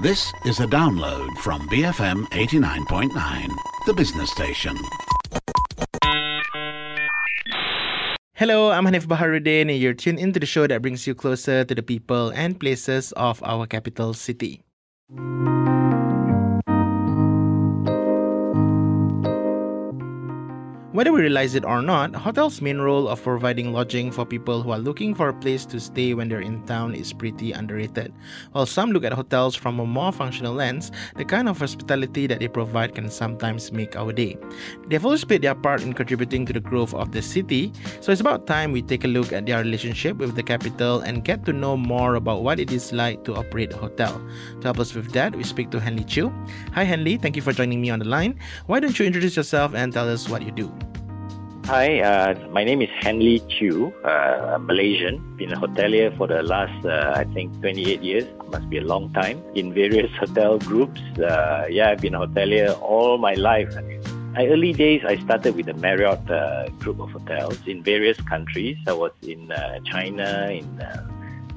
This is a download from BFM 89.9, the business station. Hello, I'm Hanif Baharuddin, and you're tuned into the show that brings you closer to the people and places of our capital city. Whether we realize it or not, hotels' main role of providing lodging for people who are looking for a place to stay when they're in town is pretty underrated. While some look at hotels from a more functional lens, the kind of hospitality that they provide can sometimes make our day. They've always played their part in contributing to the growth of the city, so it's about time we take a look at their relationship with the capital and get to know more about what it is like to operate a hotel. To help us with that, we speak to Henley Chew. Hi Henley, thank you for joining me on the line. Why don't you introduce yourself and tell us what you do? Hi, uh, my name is Henley Chew, uh, Malaysian. Been a hotelier for the last, uh, I think, 28 years. Must be a long time in various hotel groups. Uh, yeah, I've been a hotelier all my life. My early days, I started with the Marriott uh, group of hotels in various countries. I was in uh, China, in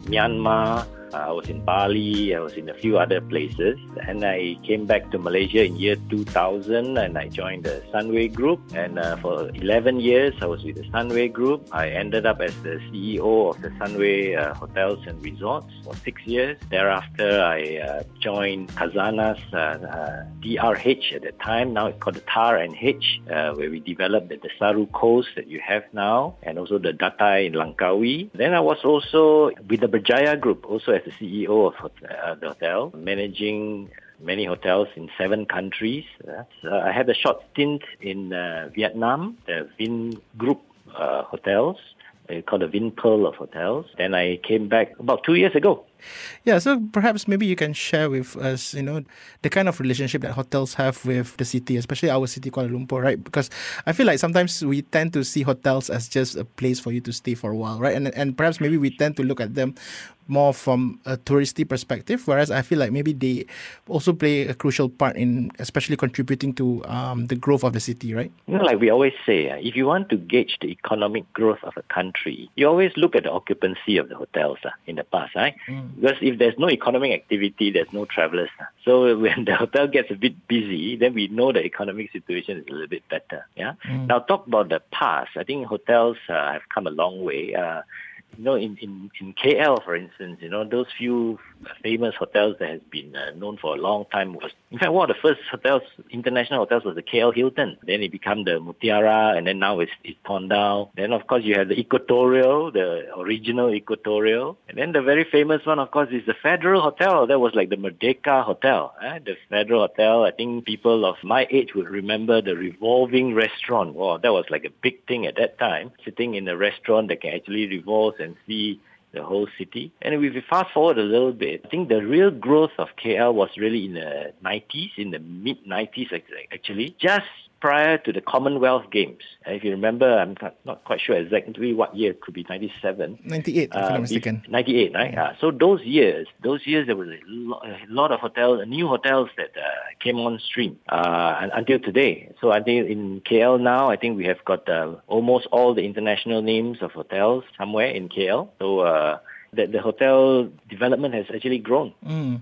Myanmar. Uh, I was in Bali, I was in a few other places, and I came back to Malaysia in year 2000 and I joined the Sunway Group. And uh, for 11 years, I was with the Sunway Group. I ended up as the CEO of the Sunway uh, Hotels and Resorts for six years. Thereafter, I uh, joined Khazanah's DRH uh, uh, at the time. Now it's called the TAR and H, where we developed the Desaru Coast that you have now, and also the Datai in Langkawi. Then I was also with the Berjaya Group, also as the CEO of uh, the hotel, managing many hotels in seven countries. Uh, I had a short stint in uh, Vietnam, the Vin Group uh, hotels, called the Vinpearl of hotels. Then I came back about two years ago yeah, so perhaps maybe you can share with us, you know, the kind of relationship that hotels have with the city, especially our city, Kuala Lumpur, right? Because I feel like sometimes we tend to see hotels as just a place for you to stay for a while, right? And and perhaps maybe we tend to look at them more from a touristy perspective, whereas I feel like maybe they also play a crucial part in especially contributing to um, the growth of the city, right? You know, like we always say, uh, if you want to gauge the economic growth of a country, you always look at the occupancy of the hotels uh, in the past, right? Mm. Because if there's no economic activity, there's no travelers. So when the hotel gets a bit busy, then we know the economic situation is a little bit better. Yeah. Mm. Now talk about the past. I think hotels uh, have come a long way. Uh, you know, in, in, in KL, for instance, you know, those few famous hotels that has been uh, known for a long time was, in fact, one of the first hotels, international hotels was the KL Hilton. Then it became the Mutiara, and then now it's, it's torn down. Then, of course, you have the Equatorial, the original Equatorial. And then the very famous one, of course, is the Federal Hotel. That was like the Merdeka Hotel. Eh? The Federal Hotel, I think people of my age would remember the revolving restaurant. Wow, that was like a big thing at that time. Sitting in a restaurant that can actually revolve and see the whole city. And if we fast forward a little bit, I think the real growth of KL was really in the 90s, in the mid 90s actually, just prior to the Commonwealth Games. And if you remember, I'm not quite sure exactly what year, it could be 97. 98, if uh, I'm not mistaken. 98, right? Yeah. Uh, so those years, those years there was a lot, a lot of hotels, new hotels that uh, came on stream uh, until today. So I think in KL now, I think we have got uh, almost all the international names of hotels somewhere in KL. So uh, that the hotel development has actually grown. Mm.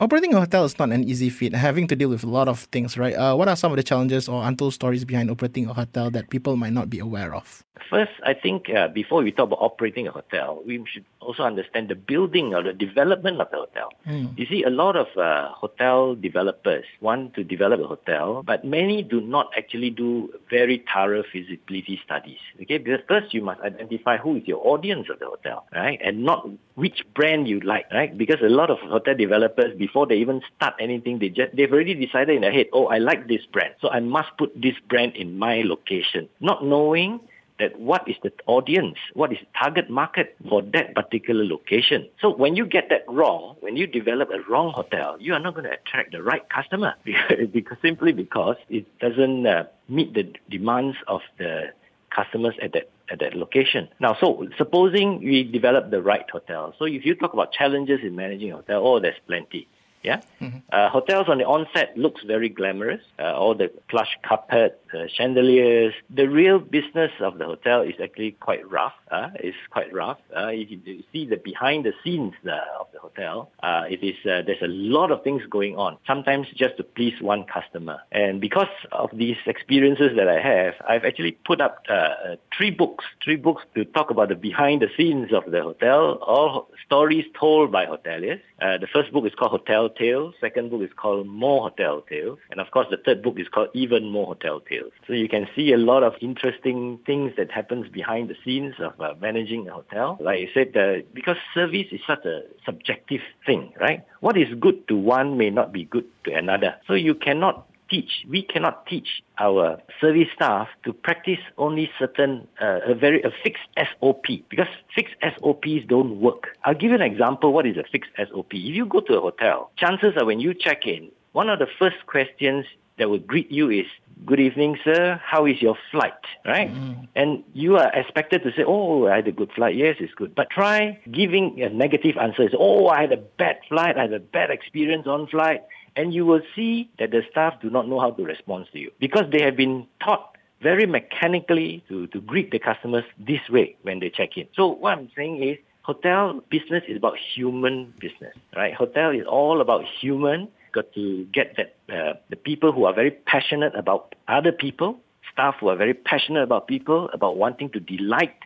Operating a hotel is not an easy feat, having to deal with a lot of things, right? Uh, what are some of the challenges or untold stories behind operating a hotel that people might not be aware of? First, I think uh, before we talk about operating a hotel, we should also understand the building or the development of the hotel. Mm. You see, a lot of uh, hotel developers want to develop a hotel, but many do not actually do very thorough feasibility studies. Okay, because first you must identify who is your audience of the hotel, right, and not which brand you like, right? Because a lot of hotel developers, before they even start anything, they just they've already decided in their head, oh, I like this brand, so I must put this brand in my location, not knowing that what is the audience, what is the target market for that particular location. So when you get that wrong, when you develop a wrong hotel, you are not going to attract the right customer because simply because it doesn't uh, meet the demands of the customers at that at that location. Now, so supposing we develop the right hotel. So if you talk about challenges in managing a hotel, oh, there's plenty. Yeah, mm-hmm. uh, hotels on the onset looks very glamorous. Uh, all the plush carpet, uh, chandeliers. The real business of the hotel is actually quite rough. Uh, it's quite rough. Uh, if you see the behind the scenes uh, of the hotel, uh, it is uh, there's a lot of things going on. Sometimes just to please one customer. And because of these experiences that I have, I've actually put up uh, three books, three books to talk about the behind the scenes of the hotel, all stories told by hoteliers. Uh, the first book is called Hotel Tales. Second book is called More Hotel Tales. And of course, the third book is called Even More Hotel Tales. So you can see a lot of interesting things that happens behind the scenes of uh, managing a hotel. Like I said, uh, because service is such a subjective thing, right? What is good to one may not be good to another. So you cannot teach, we cannot teach our service staff to practice only certain, uh, a very, a fixed SOP because fixed SOPs don't work. I'll give you an example. What is a fixed SOP? If you go to a hotel, chances are when you check in, one of the first questions that will greet you is, good evening, sir. How is your flight? Right? Mm. And you are expected to say, oh, I had a good flight. Yes, it's good. But try giving a negative answer. is oh, I had a bad flight. I had a bad experience on flight and you will see that the staff do not know how to respond to you because they have been taught very mechanically to, to greet the customers this way when they check in. So what I'm saying is hotel business is about human business, right? Hotel is all about human. Got to get that uh, the people who are very passionate about other people, staff who are very passionate about people, about wanting to delight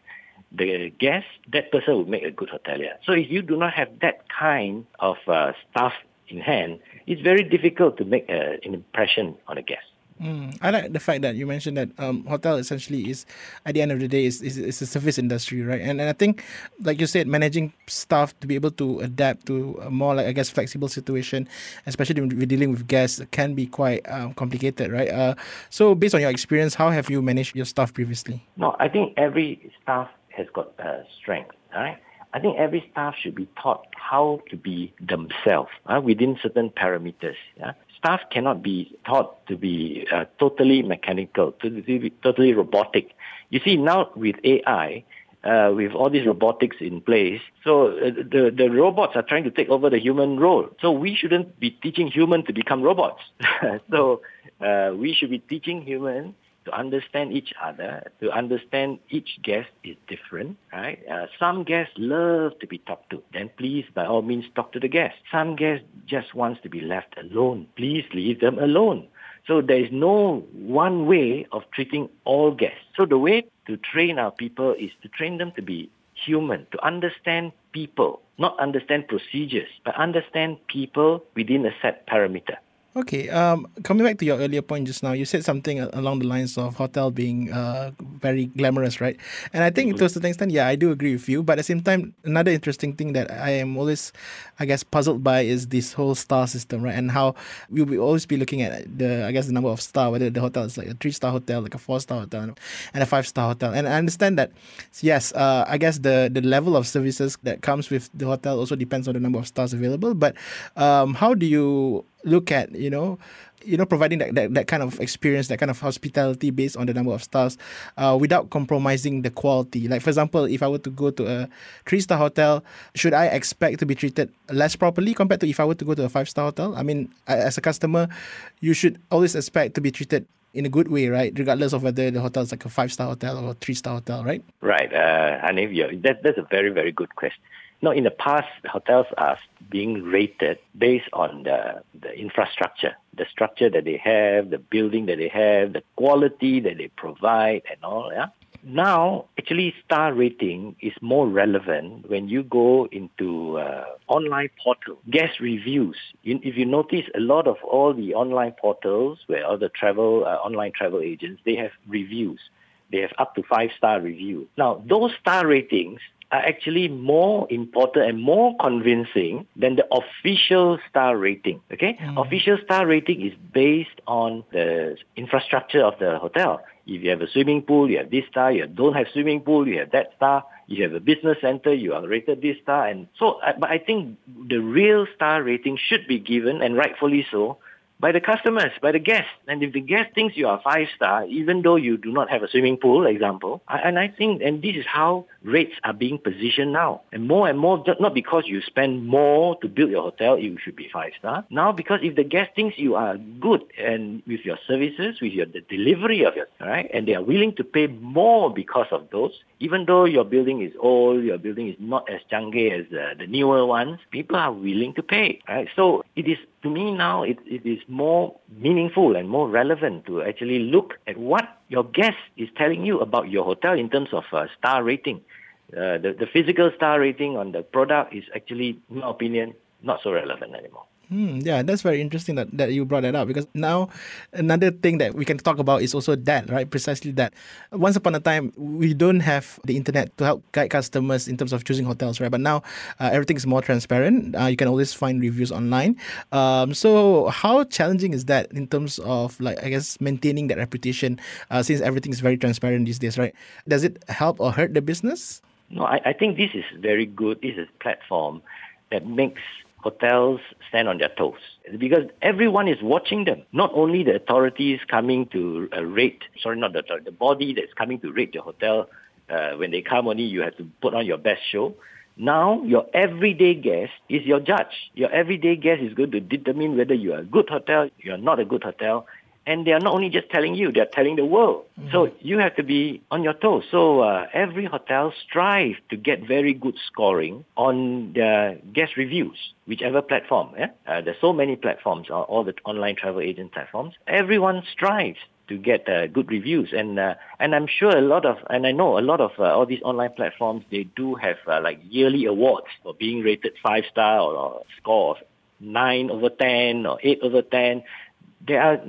the guest, that person will make a good hotelier. So if you do not have that kind of uh, staff in hand, it's very difficult to make a, an impression on a guest. Mm, I like the fact that you mentioned that um, hotel essentially is, at the end of the day, is, is, is a service industry, right? And, and I think, like you said, managing staff to be able to adapt to a more, like I guess, flexible situation, especially when we're dealing with guests, can be quite um, complicated, right? Uh, so, based on your experience, how have you managed your staff previously? No, I think every staff has got uh, strength, right? I think every staff should be taught how to be themselves uh, within certain parameters. Yeah? Staff cannot be taught to be uh, totally mechanical, to, be totally robotic. You see, now with AI, uh, with all these robotics in place. So uh, the the robots are trying to take over the human role. So we shouldn't be teaching human to become robots. so uh, we should be teaching human to understand each other, to understand each guest is different, right? Uh, some guests love to be talked to. Then please, by all means, talk to the guest. Some guests just wants to be left alone. Please leave them alone. So there is no one way of treating all guests. So the way to train our people is to train them to be human, to understand people, not understand procedures, but understand people within a set parameter. Okay, um, coming back to your earlier point just now, you said something along the lines of hotel being uh, very glamorous, right? And I think mm-hmm. to a certain extent, yeah, I do agree with you. But at the same time, another interesting thing that I am always, I guess, puzzled by is this whole star system, right? And how we will always be looking at the, I guess, the number of star, whether the hotel is like a three star hotel, like a four star hotel, and a five star hotel. And I understand that, yes, uh, I guess the the level of services that comes with the hotel also depends on the number of stars available. But um, how do you look at you know you know providing that, that, that kind of experience that kind of hospitality based on the number of stars uh, without compromising the quality like for example if i were to go to a three star hotel should i expect to be treated less properly compared to if i were to go to a five star hotel i mean as a customer you should always expect to be treated in a good way, right? Regardless of whether the hotel is like a five star hotel or a three star hotel, right? Right, uh, Hanif, that, that's a very, very good question. No, in the past, hotels are being rated based on the, the infrastructure, the structure that they have, the building that they have, the quality that they provide, and all. Yeah. Now, actually, star rating is more relevant when you go into uh, online portal guest reviews. If you notice, a lot of all the online portals where all the travel uh, online travel agents they have reviews. They have up to five star review. Now, those star ratings are actually more important and more convincing than the official star rating. Okay, mm. official star rating is based on the infrastructure of the hotel. If you have a swimming pool, you have this star. You don't have swimming pool, you have that star. You have a business center, you are rated this star. And so, but I think the real star rating should be given, and rightfully so, by the customers, by the guests. And if the guest thinks you are five star, even though you do not have a swimming pool, example, and I think, and this is how rates are being positioned now. And more and more, not because you spend more to build your hotel, you should be five star. Now, because if the guest thinks you are good and with your services, with your the delivery of your, right, and they are willing to pay more because of those, even though your building is old, your building is not as changge as uh, the newer ones, people are willing to pay, right? So it is, to me now, it, it is more meaningful and more relevant to actually look at what your guest is telling you about your hotel in terms of uh, star rating. Uh, the, the physical star rating on the product is actually, in my opinion, not so relevant anymore. Hmm, yeah, that's very interesting that, that you brought that up because now another thing that we can talk about is also that, right? Precisely that. Once upon a time, we don't have the internet to help guide customers in terms of choosing hotels, right? But now uh, everything is more transparent. Uh, you can always find reviews online. Um, so how challenging is that in terms of like I guess maintaining that reputation uh, since everything is very transparent these days, right? Does it help or hurt the business? No, I, I think this is very good. This is a platform that makes hotels stand on their toes because everyone is watching them. Not only the authorities coming to uh, rate, sorry, not the the body that's coming to rate your hotel. Uh, when they come only, you have to put on your best show. Now, your everyday guest is your judge. Your everyday guest is going to determine whether you are a good hotel, you are not a good hotel, and they are not only just telling you, they are telling the world. Mm-hmm. So you have to be on your toes. So uh, every hotel strive to get very good scoring on the guest reviews, whichever platform. Yeah? Uh, there's so many platforms, uh, all the online travel agent platforms. Everyone strives to get uh, good reviews, and uh, and I'm sure a lot of, and I know a lot of uh, all these online platforms, they do have uh, like yearly awards for being rated five star or, or score of nine over ten or eight over ten there are,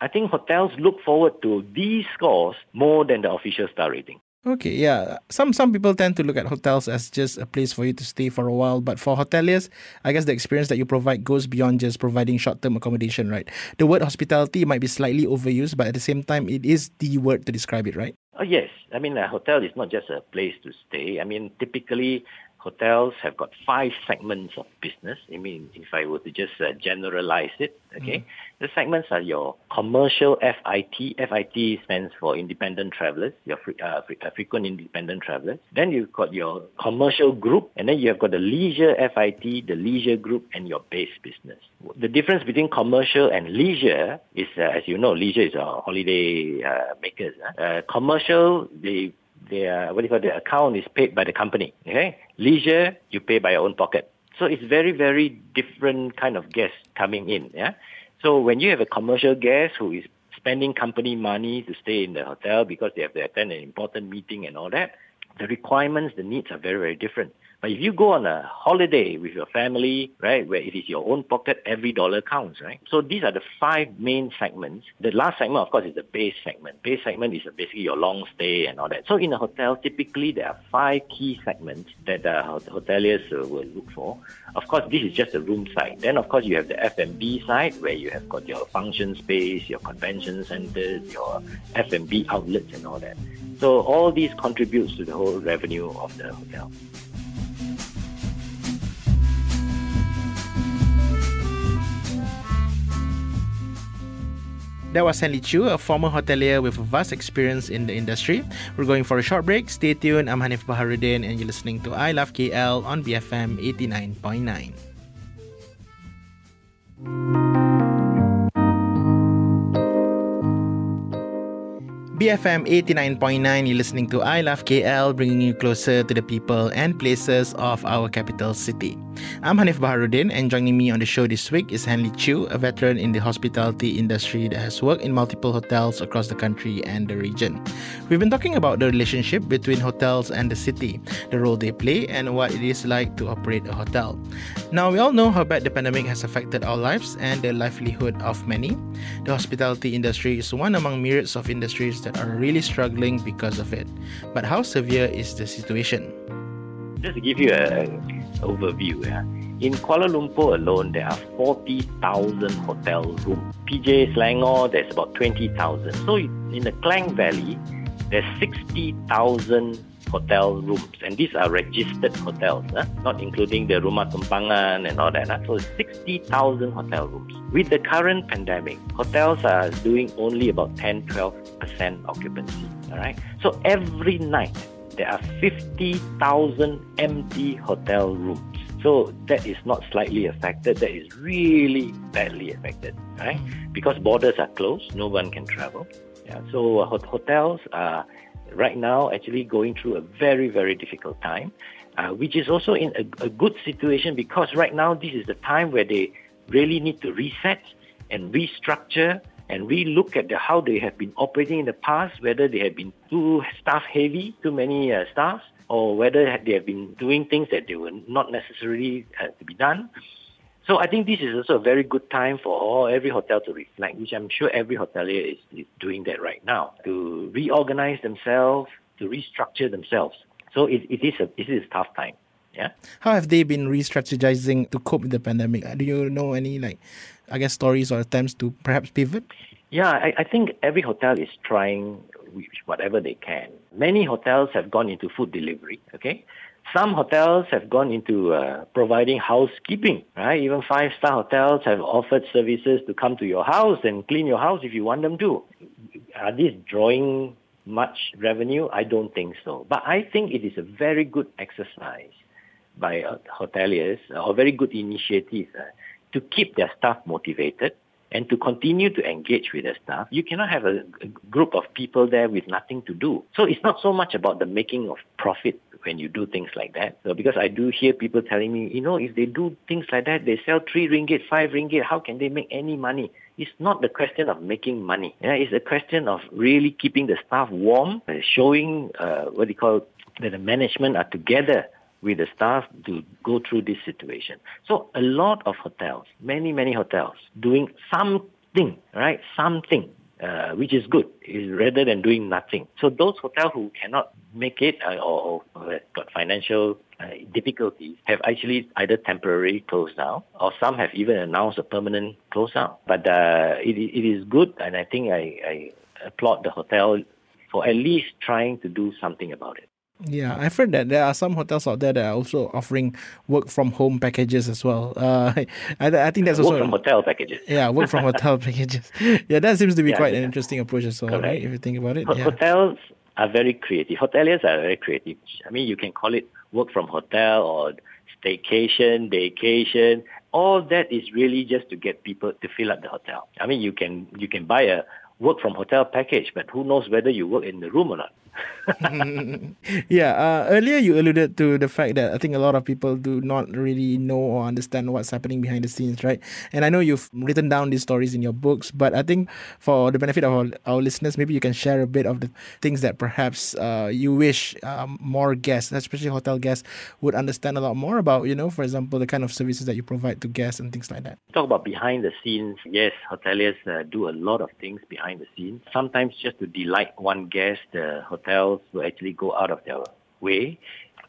I think hotels look forward to these scores more than the official star rating. Okay, yeah. Some some people tend to look at hotels as just a place for you to stay for a while, but for hoteliers, I guess the experience that you provide goes beyond just providing short-term accommodation, right? The word hospitality might be slightly overused, but at the same time, it is the word to describe it, right? Oh, yes. I mean, a hotel is not just a place to stay. I mean, typically hotels have got five segments of business. I mean, if I were to just uh, generalize it, okay, mm. the segments are your commercial FIT. FIT stands for independent travelers, your free, uh, free, uh, frequent independent travelers. Then you've got your commercial group, and then you have got the leisure FIT, the leisure group, and your base business. The difference between commercial and leisure is, uh, as you know, leisure is a holiday uh, makers. Uh, commercial, they their what do you call the account is paid by the company. Okay, leisure you pay by your own pocket. So it's very very different kind of guest coming in. Yeah, so when you have a commercial guest who is spending company money to stay in the hotel because they have to attend an important meeting and all that, the requirements, the needs are very very different. But if you go on a holiday with your family, right, where it is your own pocket, every dollar counts, right? So these are the five main segments. The last segment, of course, is the base segment. Base segment is basically your long stay and all that. So in a hotel, typically there are five key segments that the hoteliers uh, will look for. Of course, this is just the room side. Then, of course, you have the F&B side where you have got your function space, your convention centers, your F&B outlets and all that. So all these contributes to the whole revenue of the hotel. That was Henley Chew, a former hotelier with vast experience in the industry. We're going for a short break. Stay tuned. I'm Hanif Baharuddin, and you're listening to I Love KL on BFM 89.9. BFM 89.9, you're listening to I Love KL, bringing you closer to the people and places of our capital city. I'm Hanif Baharuddin, and joining me on the show this week is Henley Chew, a veteran in the hospitality industry that has worked in multiple hotels across the country and the region. We've been talking about the relationship between hotels and the city, the role they play, and what it is like to operate a hotel. Now, we all know how bad the pandemic has affected our lives and the livelihood of many. The hospitality industry is one among myriads of industries that are really struggling because of it. But how severe is the situation? Just to give you an overview, yeah. in Kuala Lumpur alone, there are 40,000 hotel rooms. PJ Selangor, there's about 20,000. So in the Klang Valley, there's 60,000 hotel rooms. And these are registered hotels, not including the Rumah Tumpangan and all that. Huh? So 60,000 hotel rooms. With the current pandemic, hotels are doing only about 10 12% occupancy. All right. So every night, there are 50,000 empty hotel rooms. So that is not slightly affected, that is really badly affected, right? Mm. Because borders are closed, no one can travel. Yeah, so hotels are right now actually going through a very, very difficult time, uh, which is also in a, a good situation because right now this is the time where they really need to reset and restructure and relook at the, how they have been operating in the past, whether they have been too staff heavy, too many uh, staffs, or whether they have been doing things that they were not necessarily uh, to be done. So I think this is also a very good time for all, every hotel to reflect, which I'm sure every hotelier is, is doing that right now, to reorganize themselves, to restructure themselves. So it, it is a it is a tough time. Yeah. How have they been re-strategizing to cope with the pandemic? Do you know any like, I guess, stories or attempts to perhaps pivot? Yeah, I, I think every hotel is trying whatever they can. Many hotels have gone into food delivery. Okay. Some hotels have gone into uh, providing housekeeping, right? Even five-star hotels have offered services to come to your house and clean your house if you want them to. Are these drawing much revenue? I don't think so. But I think it is a very good exercise by uh, hoteliers or very good initiative uh, to keep their staff motivated and to continue to engage with their staff. You cannot have a, a group of people there with nothing to do. So it's not so much about the making of profit when you do things like that. So because I do hear people telling me, you know, if they do things like that, they sell three ringgit, five ringgit, how can they make any money? It's not the question of making money. Yeah, it's a question of really keeping the staff warm, showing uh, what they call that the management are together with the staff to go through this situation. So a lot of hotels, many, many hotels, doing something, right? Something, uh, which is good, rather than doing nothing. So those hotels who cannot make it uh, or, or got financial uh, difficulties have actually either temporarily closed down or some have even announced a permanent close down. But uh, it, it is good, and I think I, I applaud the hotel for at least trying to do something about it. Yeah, I've heard that there are some hotels out there that are also offering work from home packages as well. Uh, I, I think that's also work from hotel packages. Yeah, work from hotel packages. Yeah, that seems to be yeah, quite yeah. an interesting approach as well, Correct. right? If you think about it. yeah. Hotels are very creative. Hoteliers are very creative. I mean, you can call it work from hotel or staycation, vacation. All that is really just to get people to fill up the hotel. I mean, you can you can buy a work from hotel package, but who knows whether you work in the room or not. yeah, uh, earlier you alluded to the fact that I think a lot of people do not really know or understand what's happening behind the scenes, right? And I know you've written down these stories in your books, but I think for the benefit of our, our listeners, maybe you can share a bit of the things that perhaps uh, you wish um, more guests, especially hotel guests, would understand a lot more about, you know, for example, the kind of services that you provide to guests and things like that. Talk about behind the scenes. Yes, hoteliers uh, do a lot of things behind the scenes. Sometimes just to delight one guest, the hotel hotels will actually go out of their way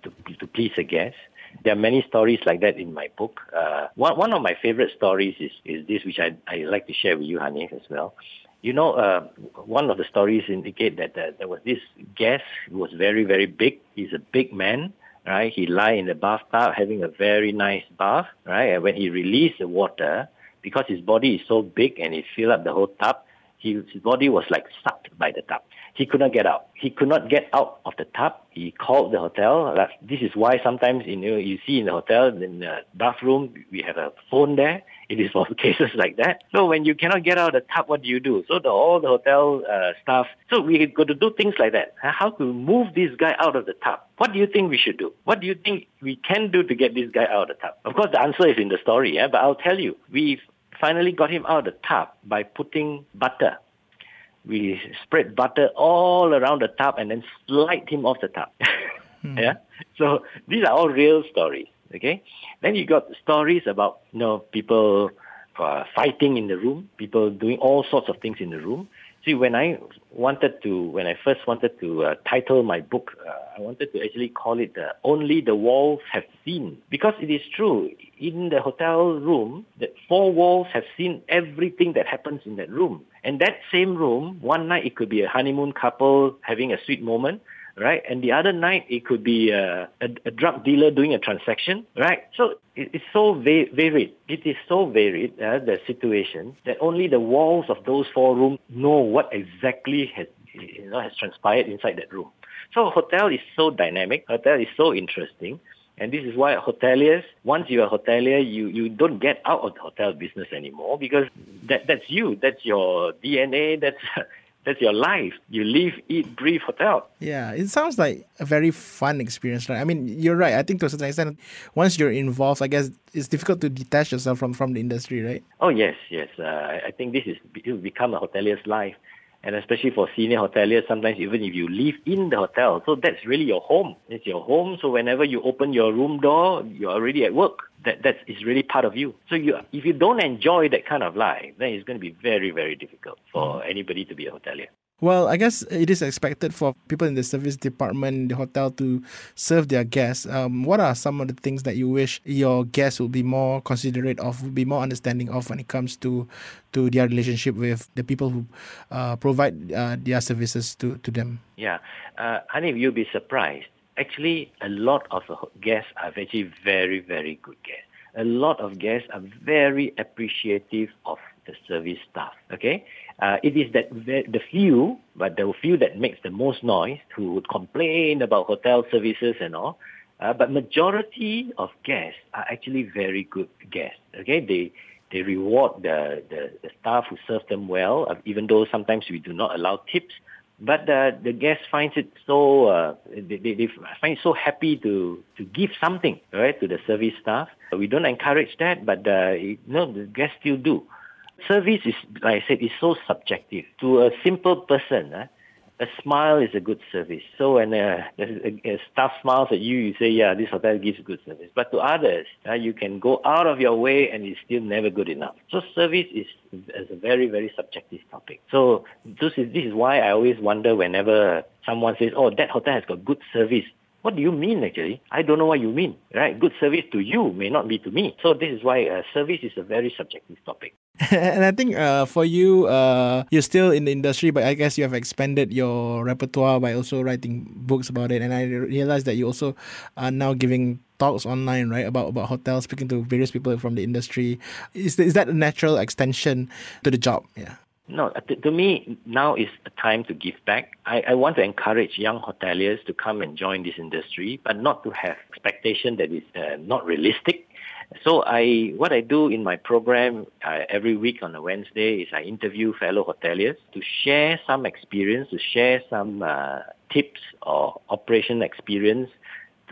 to, to please a guest. There are many stories like that in my book. Uh, one, one of my favorite stories is, is this, which I, I like to share with you, Hanif, as well. You know, uh, one of the stories indicate that uh, there was this guest who was very, very big. He's a big man, right? He lie in the bathtub having a very nice bath, right? And when he released the water, because his body is so big and it filled up the whole tub, he, his body was like sucked by the tub. He could not get out. He could not get out of the tub. He called the hotel. This is why sometimes you know you see in the hotel in the bathroom we have a phone there. It is for cases like that. So when you cannot get out of the tub, what do you do? So the, all the hotel uh, staff. So we got to do things like that. How to move this guy out of the tub? What do you think we should do? What do you think we can do to get this guy out of the tub? Of course, the answer is in the story. Yeah, but I'll tell you. We finally got him out of the tub by putting butter we spread butter all around the tub and then slide him off the tub. hmm. Yeah. So these are all real stories. Okay. Then you got stories about you know people uh, fighting in the room, people doing all sorts of things in the room. See, when I wanted to, when I first wanted to uh, title my book, uh, I wanted to actually call it uh, "Only the Walls Have Seen," because it is true. In the hotel room, the four walls have seen everything that happens in that room. And that same room, one night it could be a honeymoon couple having a sweet moment. Right? And the other night it could be a, a, a drug dealer doing a transaction, right? So it, it's so va- varied. It is so varied, uh, the situation, that only the walls of those four rooms know what exactly has, you know, has transpired inside that room. So hotel is so dynamic. Hotel is so interesting. And this is why hoteliers, once you're a hotelier, you, you don't get out of the hotel business anymore because that, that's you. That's your DNA. That's that's your life. You live, eat, breathe hotel. Yeah, it sounds like a very fun experience, right? I mean, you're right. I think to a certain extent, once you're involved, I guess it's difficult to detach yourself from, from the industry, right? Oh yes, yes. Uh, I think this is it will become a hotelier's life, and especially for senior hoteliers, sometimes even if you live in the hotel, so that's really your home. It's your home. So whenever you open your room door, you're already at work that that is really part of you. So you, if you don't enjoy that kind of life, then it's going to be very, very difficult for anybody to be a hotelier. Well, I guess it is expected for people in the service department, the hotel, to serve their guests. Um, what are some of the things that you wish your guests would be more considerate of, would be more understanding of when it comes to to their relationship with the people who uh, provide uh, their services to, to them? Yeah, uh, you'll be surprised actually a lot of guests are actually very, very good guests. A lot of guests are very appreciative of the service staff. Okay, uh, it is that the few, but the few that makes the most noise, who would complain about hotel services and all. Uh, but majority of guests are actually very good guests. Okay, they they reward the, the, the staff who serve them well, uh, even though sometimes we do not allow tips. But the the guest finds it so uh, they, they, they find it so happy to to give something right to the service staff. We don't encourage that, but uh, you know, the guests still do. Service is, like I said, is so subjective. To a simple person, uh, a smile is a good service. So when a, a, a, staff smiles at you, you say, yeah, this hotel gives good service. But to others, uh, you can go out of your way and it's still never good enough. So service is, is a very, very subjective topic. So this is, this is why I always wonder whenever someone says, oh, that hotel has got good service. What do you mean actually? I don't know what you mean, right? Good service to you may not be to me. So this is why uh, service is a very subjective topic. and I think uh, for you, uh, you're still in the industry, but I guess you have expanded your repertoire by also writing books about it. And I realized that you also are now giving talks online, right, about about hotels, speaking to various people from the industry. Is is that a natural extension to the job? Yeah. No, uh, to, to me, now is a time to give back. I, I want to encourage young hoteliers to come and join this industry, but not to have expectation that is uh, not realistic so I, what I do in my program uh, every week on a Wednesday is I interview fellow hoteliers to share some experience, to share some uh, tips or operation experience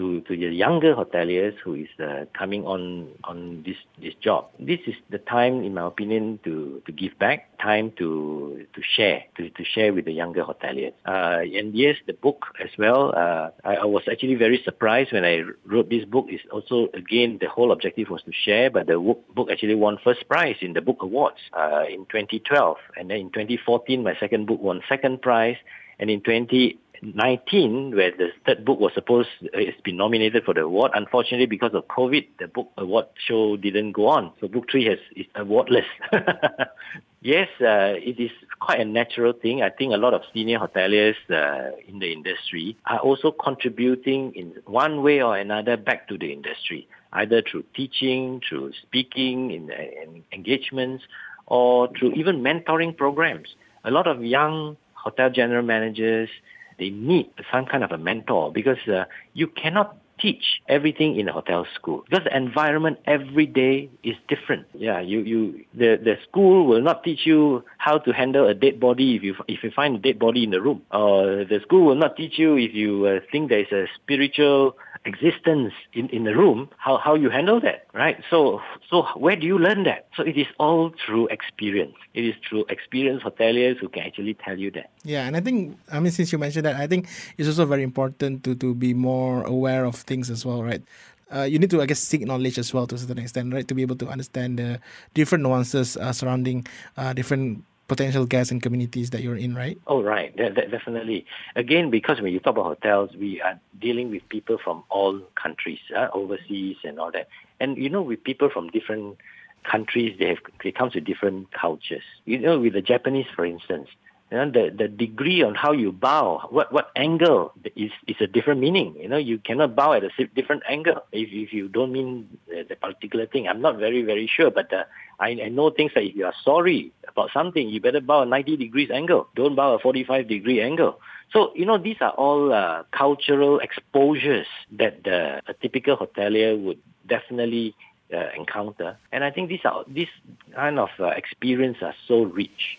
to, to the younger hoteliers who is uh, coming on on this, this job. This is the time, in my opinion, to, to give back, time to to share, to, to share with the younger hoteliers. Uh, and yes, the book as well. Uh, I, I was actually very surprised when I wrote this book. Is also again the whole objective was to share, but the book actually won first prize in the book awards uh, in 2012, and then in 2014 my second book won second prize, and in 20 19, where the third book was supposed uh, it's been nominated for the award. Unfortunately, because of COVID, the book award show didn't go on. So book three has is awardless. yes, uh, it is quite a natural thing. I think a lot of senior hoteliers uh, in the industry are also contributing in one way or another back to the industry, either through teaching, through speaking in, in engagements, or through even mentoring programs. A lot of young hotel general managers they need some kind of a mentor because uh, you cannot teach everything in a hotel school because the environment every day is different. Yeah, you, you the, the school will not teach you how to handle a dead body if you if you find a dead body in the room. Or the school will not teach you if you uh, think there is a spiritual existence in, in the room, how, how you handle that, right? So, so where do you learn that? So it is all through experience. It is through experienced hoteliers who can actually tell you that. Yeah, and I think, I mean, since you mentioned that, I think it's also very important to, to be more aware of things as well, right? Uh, you need to, I guess, seek knowledge as well to a certain extent, right? To be able to understand the different nuances uh, surrounding uh, different potential guests and communities that you're in, right? Oh, right. De- de- definitely. Again, because when you talk about hotels, we are dealing with people from all countries, uh, overseas and all that. And, you know, with people from different countries, they have, they come with different cultures. You know, with the Japanese, for instance, You know, the, the degree on how you bow, what, what angle is, is a different meaning. You know, you cannot bow at a different angle if, if you don't mean the, the particular thing. I'm not very, very sure, but uh, I, I know things like if you are sorry about something, you better bow a 90 degrees angle. Don't bow a 45 degree angle. So, you know, these are all uh, cultural exposures that the, a typical hotelier would definitely uh, encounter. And I think these are these kind of uh, experience are so rich.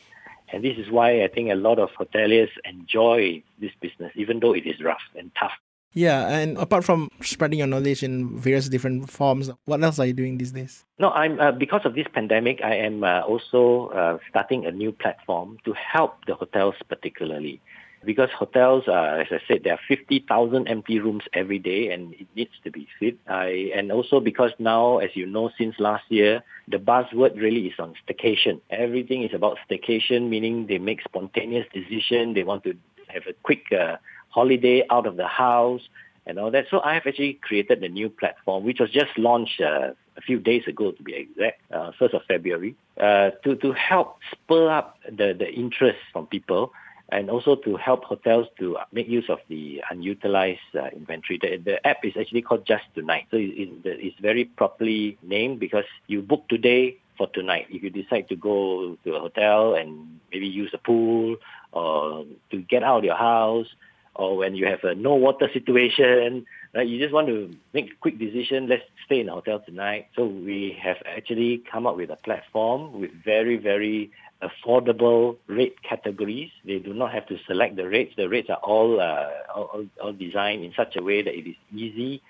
And this is why I think a lot of hoteliers enjoy this business, even though it is rough and tough. Yeah, and apart from spreading your knowledge in various different forms, what else are you doing these days? No, I'm uh, because of this pandemic, I am uh, also uh, starting a new platform to help the hotels particularly because hotels, uh, as I said, there are 50,000 empty rooms every day and it needs to be filled. I, and also because now, as you know, since last year, the buzzword really is on staycation. Everything is about staycation, meaning they make spontaneous decision. They want to have a quick uh, holiday out of the house and all that. So I have actually created a new platform, which was just launched uh, a few days ago, to be exact, uh, 1st of February, uh, to, to help spur up the, the interest from people and also to help hotels to make use of the unutilized uh, inventory. The, the app is actually called Just Tonight. So it, it, it's very properly named because you book today for tonight. If you decide to go to a hotel and maybe use a pool or to get out of your house or when you have a no water situation, right, you just want to make a quick decision, let's stay in a hotel tonight. So we have actually come up with a platform with very, very affordable rate categories. They do not have to select the rates. The rates are all, uh, all, all designed in such a way that it is easy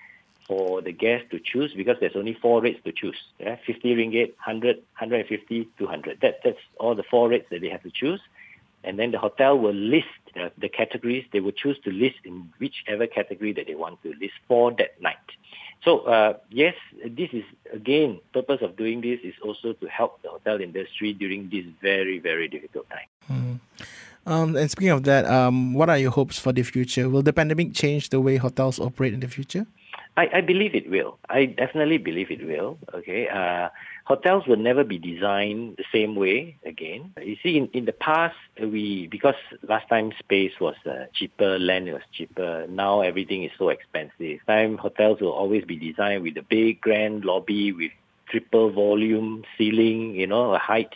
for the guest to choose because there's only four rates to choose. Yeah? 50 ringgit, 100, 150, 200. That, that's all the four rates that they have to choose. And then the hotel will list the, the categories. They will choose to list in whichever category that they want to list for that night. So uh, yes, this is again purpose of doing this is also to help the hotel industry during this very very difficult time. Mm. Um, and speaking of that, um, what are your hopes for the future? Will the pandemic change the way hotels operate in the future? I, I believe it will. I definitely believe it will. Okay. Uh, hotels will never be designed the same way again. You see, in, in the past, we because last time space was uh, cheaper, land was cheaper. Now everything is so expensive. Time hotels will always be designed with a big grand lobby with triple volume ceiling, you know, a height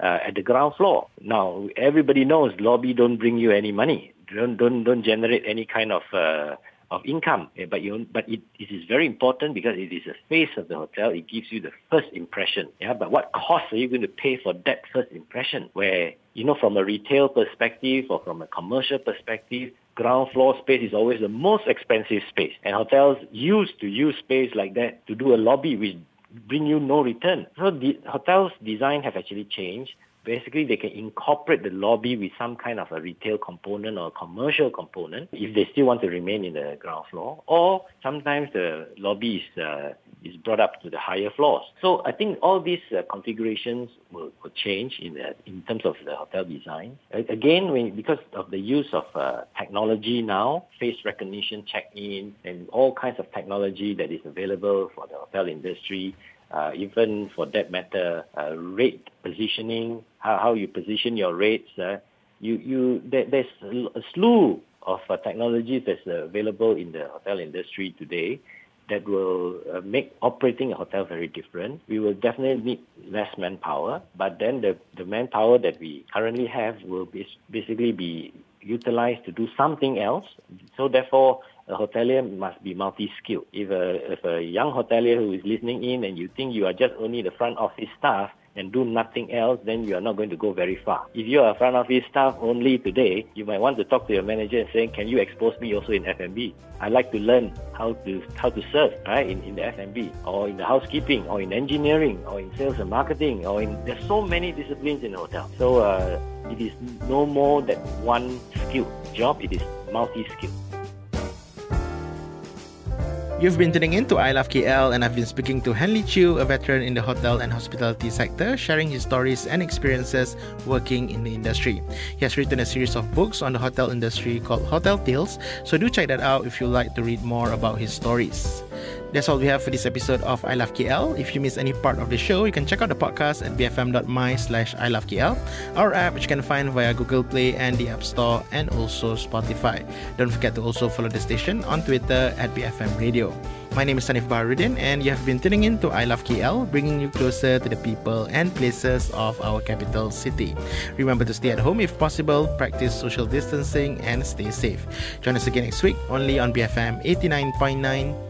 uh, at the ground floor. Now everybody knows lobby don't bring you any money. Don't don't don't generate any kind of uh, of income. Eh, but you, but it, it is very important because it is the face of the hotel. It gives you the first impression. Yeah. But what cost are you going to pay for that first impression? Where you know, from a retail perspective or from a commercial perspective, ground floor space is always the most expensive space. And hotels used to use space like that to do a lobby which bring you no return. So the hotels design have actually changed basically they can incorporate the lobby with some kind of a retail component or a commercial component if they still want to remain in the ground floor or sometimes the lobby is uh, is brought up to the higher floors. So I think all these uh, configurations will, will change in the, in terms of the hotel design. Again, when, because of the use of uh, technology now, face recognition check-in and all kinds of technology that is available for the hotel industry, uh, even for that matter, uh, rate positioning, how, how you position your rates. Uh, you, you, there, there's a slew of uh, technologies that's available in the hotel industry today that will uh, make operating a hotel very different. We will definitely need less manpower, but then the, the manpower that we currently have will be, basically be utilized to do something else. So therefore, a hotelier must be multi-skilled. If a, if a young hotelier who is listening in and you think you are just only the front office staff and do nothing else, then you are not going to go very far. If you are a front office staff only today, you might want to talk to your manager and say, can you expose me also in F&B? I like to learn how to how to serve, right, in, in the F&B or in the housekeeping or in engineering or in sales and marketing or in, there's so many disciplines in a hotel. So uh, it is no more than one skill job, it is multi-skill. You've been tuning in to I Love KL, and I've been speaking to Henley Chew, a veteran in the hotel and hospitality sector, sharing his stories and experiences working in the industry. He has written a series of books on the hotel industry called Hotel Tales, so do check that out if you'd like to read more about his stories. That's all we have for this episode of I Love KL. If you miss any part of the show, you can check out the podcast at bfm.my slash I Love KL, our app which you can find via Google Play and the App Store and also Spotify. Don't forget to also follow the station on Twitter at BFM Radio. My name is Hanif Baharuddin and you have been tuning in to I Love KL, bringing you closer to the people and places of our capital city. Remember to stay at home if possible, practice social distancing and stay safe. Join us again next week only on BFM 89.9